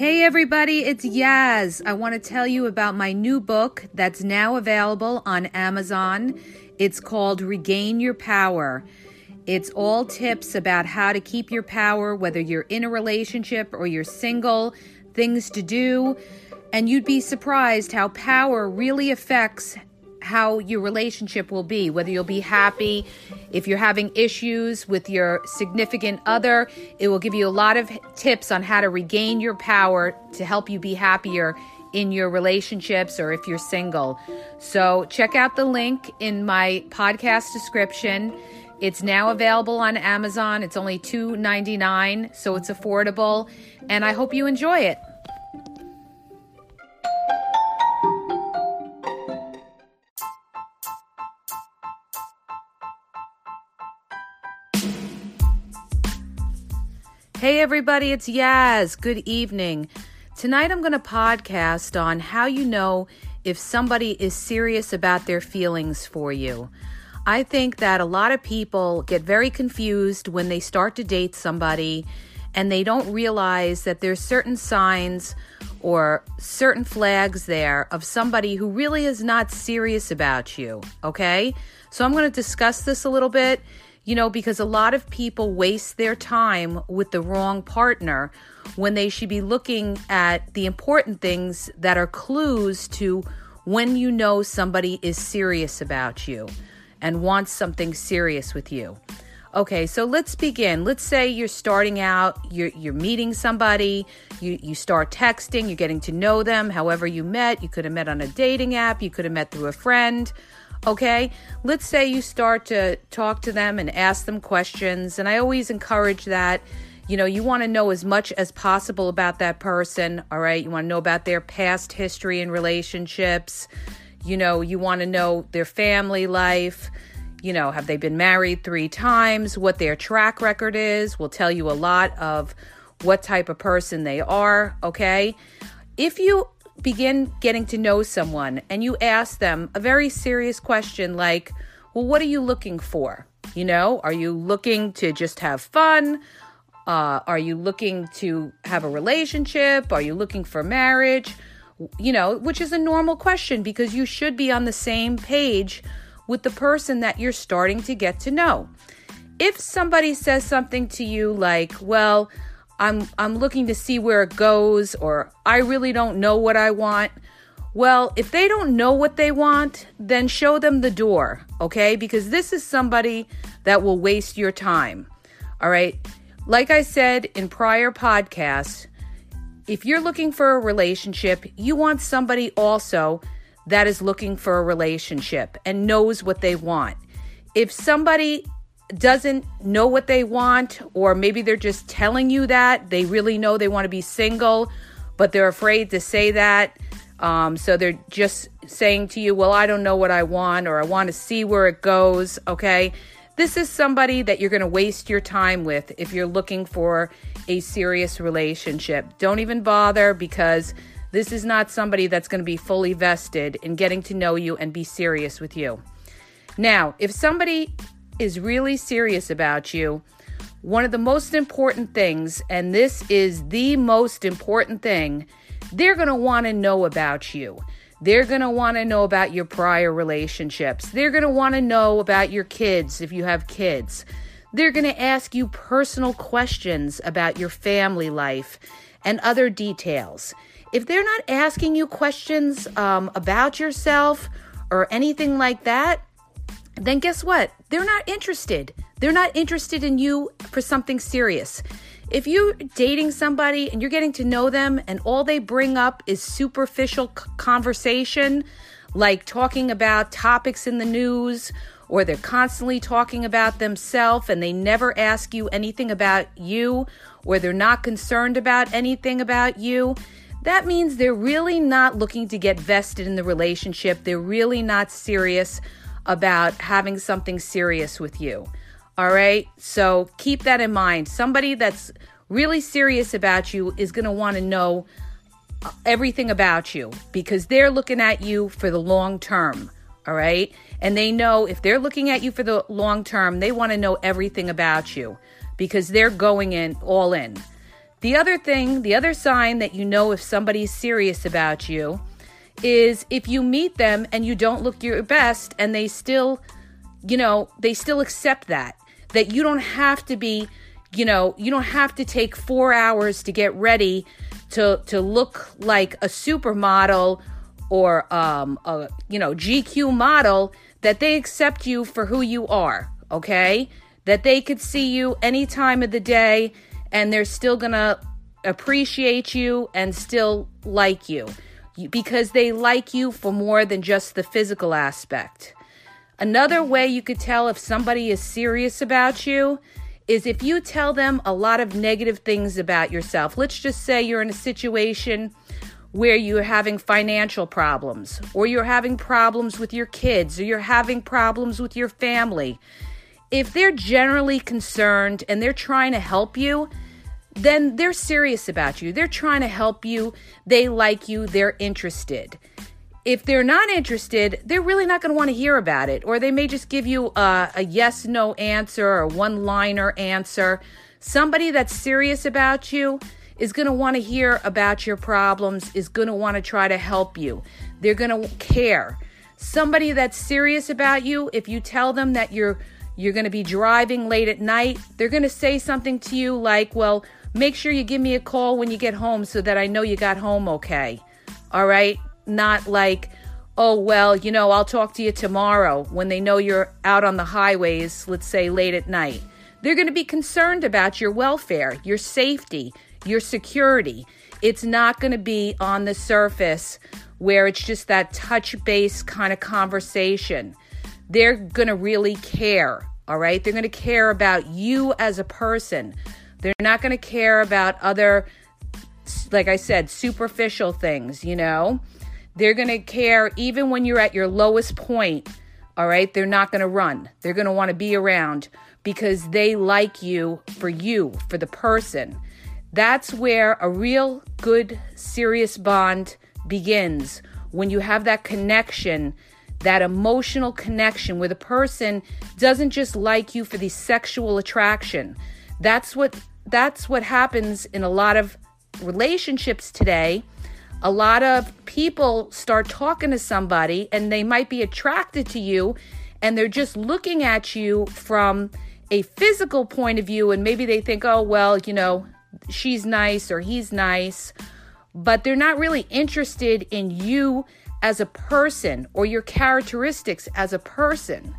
Hey everybody, it's Yaz. I want to tell you about my new book that's now available on Amazon. It's called Regain Your Power. It's all tips about how to keep your power, whether you're in a relationship or you're single, things to do. And you'd be surprised how power really affects how your relationship will be, whether you'll be happy, if you're having issues with your significant other, it will give you a lot of tips on how to regain your power to help you be happier in your relationships or if you're single. So, check out the link in my podcast description. It's now available on Amazon. It's only $2.99, so it's affordable, and I hope you enjoy it. Hey, everybody, it's Yaz. Good evening. Tonight I'm going to podcast on how you know if somebody is serious about their feelings for you. I think that a lot of people get very confused when they start to date somebody and they don't realize that there's certain signs or certain flags there of somebody who really is not serious about you, okay? So I'm going to discuss this a little bit you know, because a lot of people waste their time with the wrong partner when they should be looking at the important things that are clues to when you know somebody is serious about you and wants something serious with you. Okay, so let's begin. Let's say you're starting out, you're, you're meeting somebody, you, you start texting, you're getting to know them, however you met. You could have met on a dating app, you could have met through a friend. Okay, let's say you start to talk to them and ask them questions, and I always encourage that. You know, you want to know as much as possible about that person, all right? You want to know about their past history and relationships. You know, you want to know their family life. You know, have they been married three times? What their track record is will tell you a lot of what type of person they are, okay? If you begin getting to know someone and you ask them a very serious question like, well, what are you looking for? You know, are you looking to just have fun? Uh, are you looking to have a relationship? Are you looking for marriage? You know, which is a normal question because you should be on the same page with the person that you're starting to get to know. If somebody says something to you like, well, I'm I'm looking to see where it goes or I really don't know what I want. Well, if they don't know what they want, then show them the door, okay? Because this is somebody that will waste your time. All right? Like I said in prior podcasts, if you're looking for a relationship, you want somebody also that is looking for a relationship and knows what they want. If somebody doesn't know what they want, or maybe they're just telling you that they really know they want to be single, but they're afraid to say that. Um, so they're just saying to you, Well, I don't know what I want, or I want to see where it goes. Okay. This is somebody that you're going to waste your time with if you're looking for a serious relationship. Don't even bother because this is not somebody that's going to be fully vested in getting to know you and be serious with you. Now, if somebody is really serious about you, one of the most important things, and this is the most important thing, they're going to want to know about you. They're going to want to know about your prior relationships. They're going to want to know about your kids if you have kids. They're going to ask you personal questions about your family life and other details. If they're not asking you questions um, about yourself or anything like that, then guess what? They're not interested. They're not interested in you for something serious. If you're dating somebody and you're getting to know them and all they bring up is superficial conversation, like talking about topics in the news, or they're constantly talking about themselves and they never ask you anything about you, or they're not concerned about anything about you, that means they're really not looking to get vested in the relationship. They're really not serious about having something serious with you. All right. So keep that in mind. Somebody that's really serious about you is going to want to know uh, everything about you because they're looking at you for the long term. All right. And they know if they're looking at you for the long term, they want to know everything about you because they're going in all in. The other thing, the other sign that you know if somebody's serious about you is if you meet them and you don't look your best and they still, you know, they still accept that. That you don't have to be, you know, you don't have to take four hours to get ready to to look like a supermodel or um a you know GQ model that they accept you for who you are, okay? That they could see you any time of the day and they're still to appreciate you and still like you because they like you for more than just the physical aspect. Another way you could tell if somebody is serious about you is if you tell them a lot of negative things about yourself. Let's just say you're in a situation where you're having financial problems, or you're having problems with your kids, or you're having problems with your family. If they're generally concerned and they're trying to help you, then they're serious about you. They're trying to help you. They like you. They're interested. If they're not interested, they're really not going to want to hear about it, or they may just give you a, a yes no answer or one liner answer. Somebody that's serious about you is going to want to hear about your problems, is going to want to try to help you. They're going to care. Somebody that's serious about you, if you tell them that you're you're going to be driving late at night, they're going to say something to you like, "Well, Make sure you give me a call when you get home so that I know you got home okay. All right? Not like, oh, well, you know, I'll talk to you tomorrow when they know you're out on the highways, let's say late at night. They're going to be concerned about your welfare, your safety, your security. It's not going to be on the surface where it's just that touch base kind of conversation. They're going to really care, all right? They're going to care about you as a person. They're not going to care about other, like I said, superficial things, you know? They're going to care even when you're at your lowest point, all right? They're not going to run. They're going to want to be around because they like you for you, for the person. That's where a real good, serious bond begins when you have that connection, that emotional connection where the person doesn't just like you for the sexual attraction. That's what that's what happens in a lot of relationships today. A lot of people start talking to somebody and they might be attracted to you and they're just looking at you from a physical point of view and maybe they think, oh, well, you know, she's nice or he's nice, but they're not really interested in you as a person or your characteristics as a person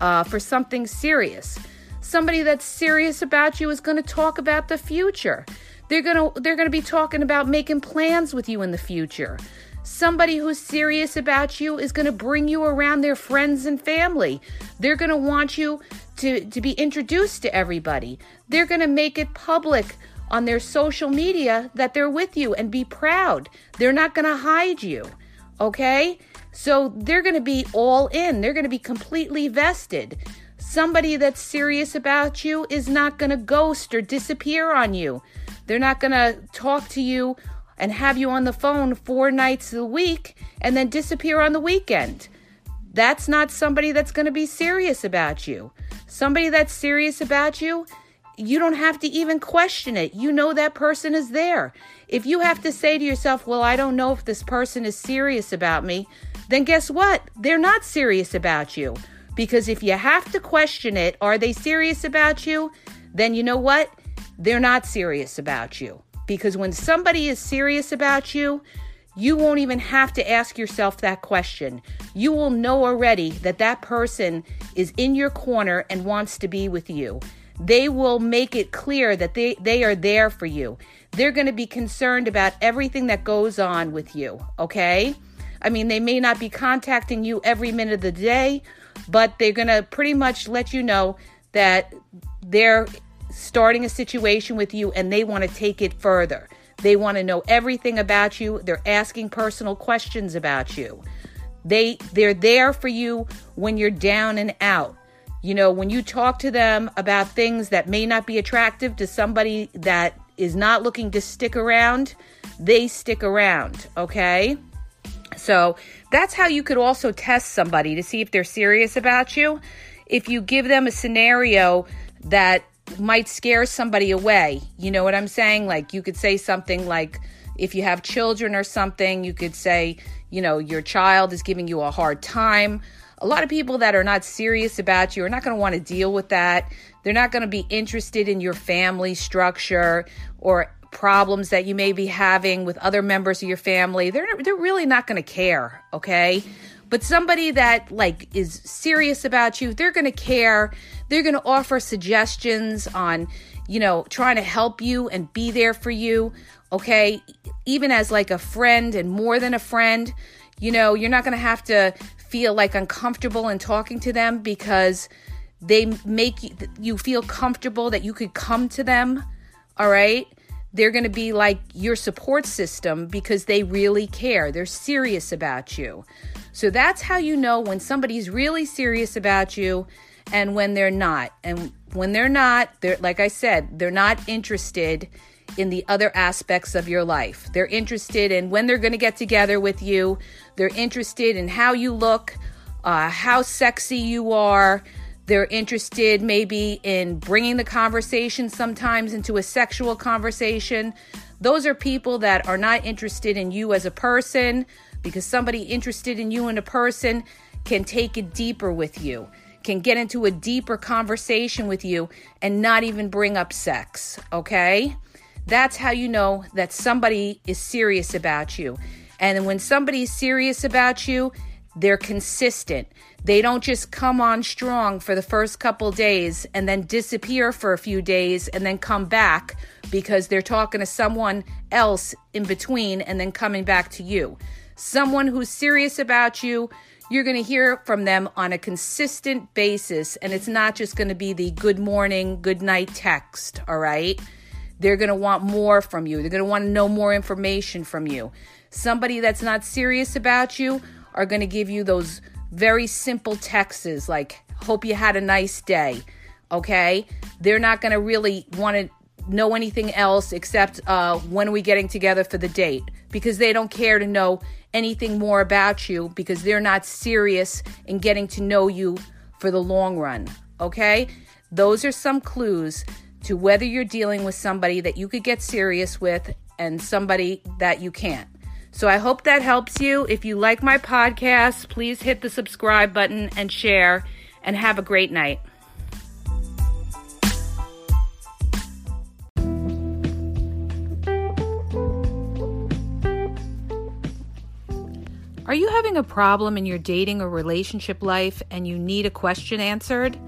uh, for something serious. Somebody that's serious about you is going to talk about the future. They're going to they're going to be talking about making plans with you in the future. Somebody who's serious about you is going to bring you around their friends and family. They're going to want you to, to be introduced to everybody. They're going to make it public on their social media that they're with you and be proud. They're not going to hide you. Okay? So they're going to be all in, they're going to be completely vested. Somebody that's serious about you is not going to ghost or disappear on you. They're not going to talk to you and have you on the phone four nights a week and then disappear on the weekend. That's not somebody that's going to be serious about you. Somebody that's serious about you, you don't have to even question it. You know that person is there. If you have to say to yourself, Well, I don't know if this person is serious about me, then guess what? They're not serious about you. Because if you have to question it, are they serious about you? Then you know what? They're not serious about you. Because when somebody is serious about you, you won't even have to ask yourself that question. You will know already that that person is in your corner and wants to be with you. They will make it clear that they, they are there for you. They're going to be concerned about everything that goes on with you, okay? I mean, they may not be contacting you every minute of the day, but they're going to pretty much let you know that they're starting a situation with you and they want to take it further. They want to know everything about you. They're asking personal questions about you. They they're there for you when you're down and out. You know, when you talk to them about things that may not be attractive to somebody that is not looking to stick around, they stick around, okay? So, that's how you could also test somebody to see if they're serious about you. If you give them a scenario that might scare somebody away. You know what I'm saying? Like you could say something like if you have children or something, you could say, you know, your child is giving you a hard time. A lot of people that are not serious about you are not going to want to deal with that. They're not going to be interested in your family structure or problems that you may be having with other members of your family. They're they're really not going to care, okay? But somebody that like is serious about you, they're going to care. They're going to offer suggestions on, you know, trying to help you and be there for you, okay? Even as like a friend and more than a friend, you know, you're not going to have to feel like uncomfortable in talking to them because they make you feel comfortable that you could come to them, all right? They're going to be like your support system because they really care. They're serious about you. So that's how you know when somebody's really serious about you and when they're not. And when they're not, they're like I said, they're not interested in the other aspects of your life. They're interested in when they're going to get together with you. They're interested in how you look, uh, how sexy you are. They're interested maybe in bringing the conversation sometimes into a sexual conversation. Those are people that are not interested in you as a person, because somebody interested in you and a person can take it deeper with you, can get into a deeper conversation with you and not even bring up sex, okay? That's how you know that somebody is serious about you. And when somebody's serious about you, they're consistent. They don't just come on strong for the first couple days and then disappear for a few days and then come back because they're talking to someone else in between and then coming back to you someone who's serious about you. You're going to hear from them on a consistent basis, and it's not just going to be the good morning, good night text, all right? They're going to want more from you. They're going to want to know more information from you. Somebody that's not serious about you are going to give you those very simple texts like, hope you had a nice day, okay? They're not going to really want to know anything else except uh, when are we getting together for the date because they don't care to know anything more about you because they're not serious in getting to know you for the long run. Okay? Those are some clues to whether you're dealing with somebody that you could get serious with and somebody that you can't. So I hope that helps you. If you like my podcast, please hit the subscribe button and share, and have a great night. Are you having a problem in your dating or relationship life and you need a question answered?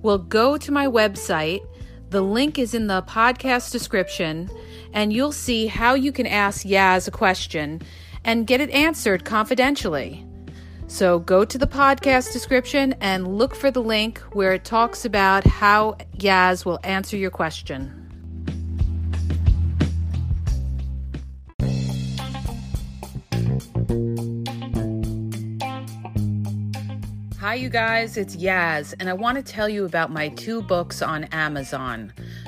Well, go to my website. The link is in the podcast description, and you'll see how you can ask Yaz a question and get it answered confidentially. So go to the podcast description and look for the link where it talks about how Yaz will answer your question. Hi, you guys, it's Yaz, and I want to tell you about my two books on Amazon.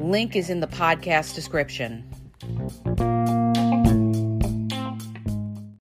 Link is in the podcast description.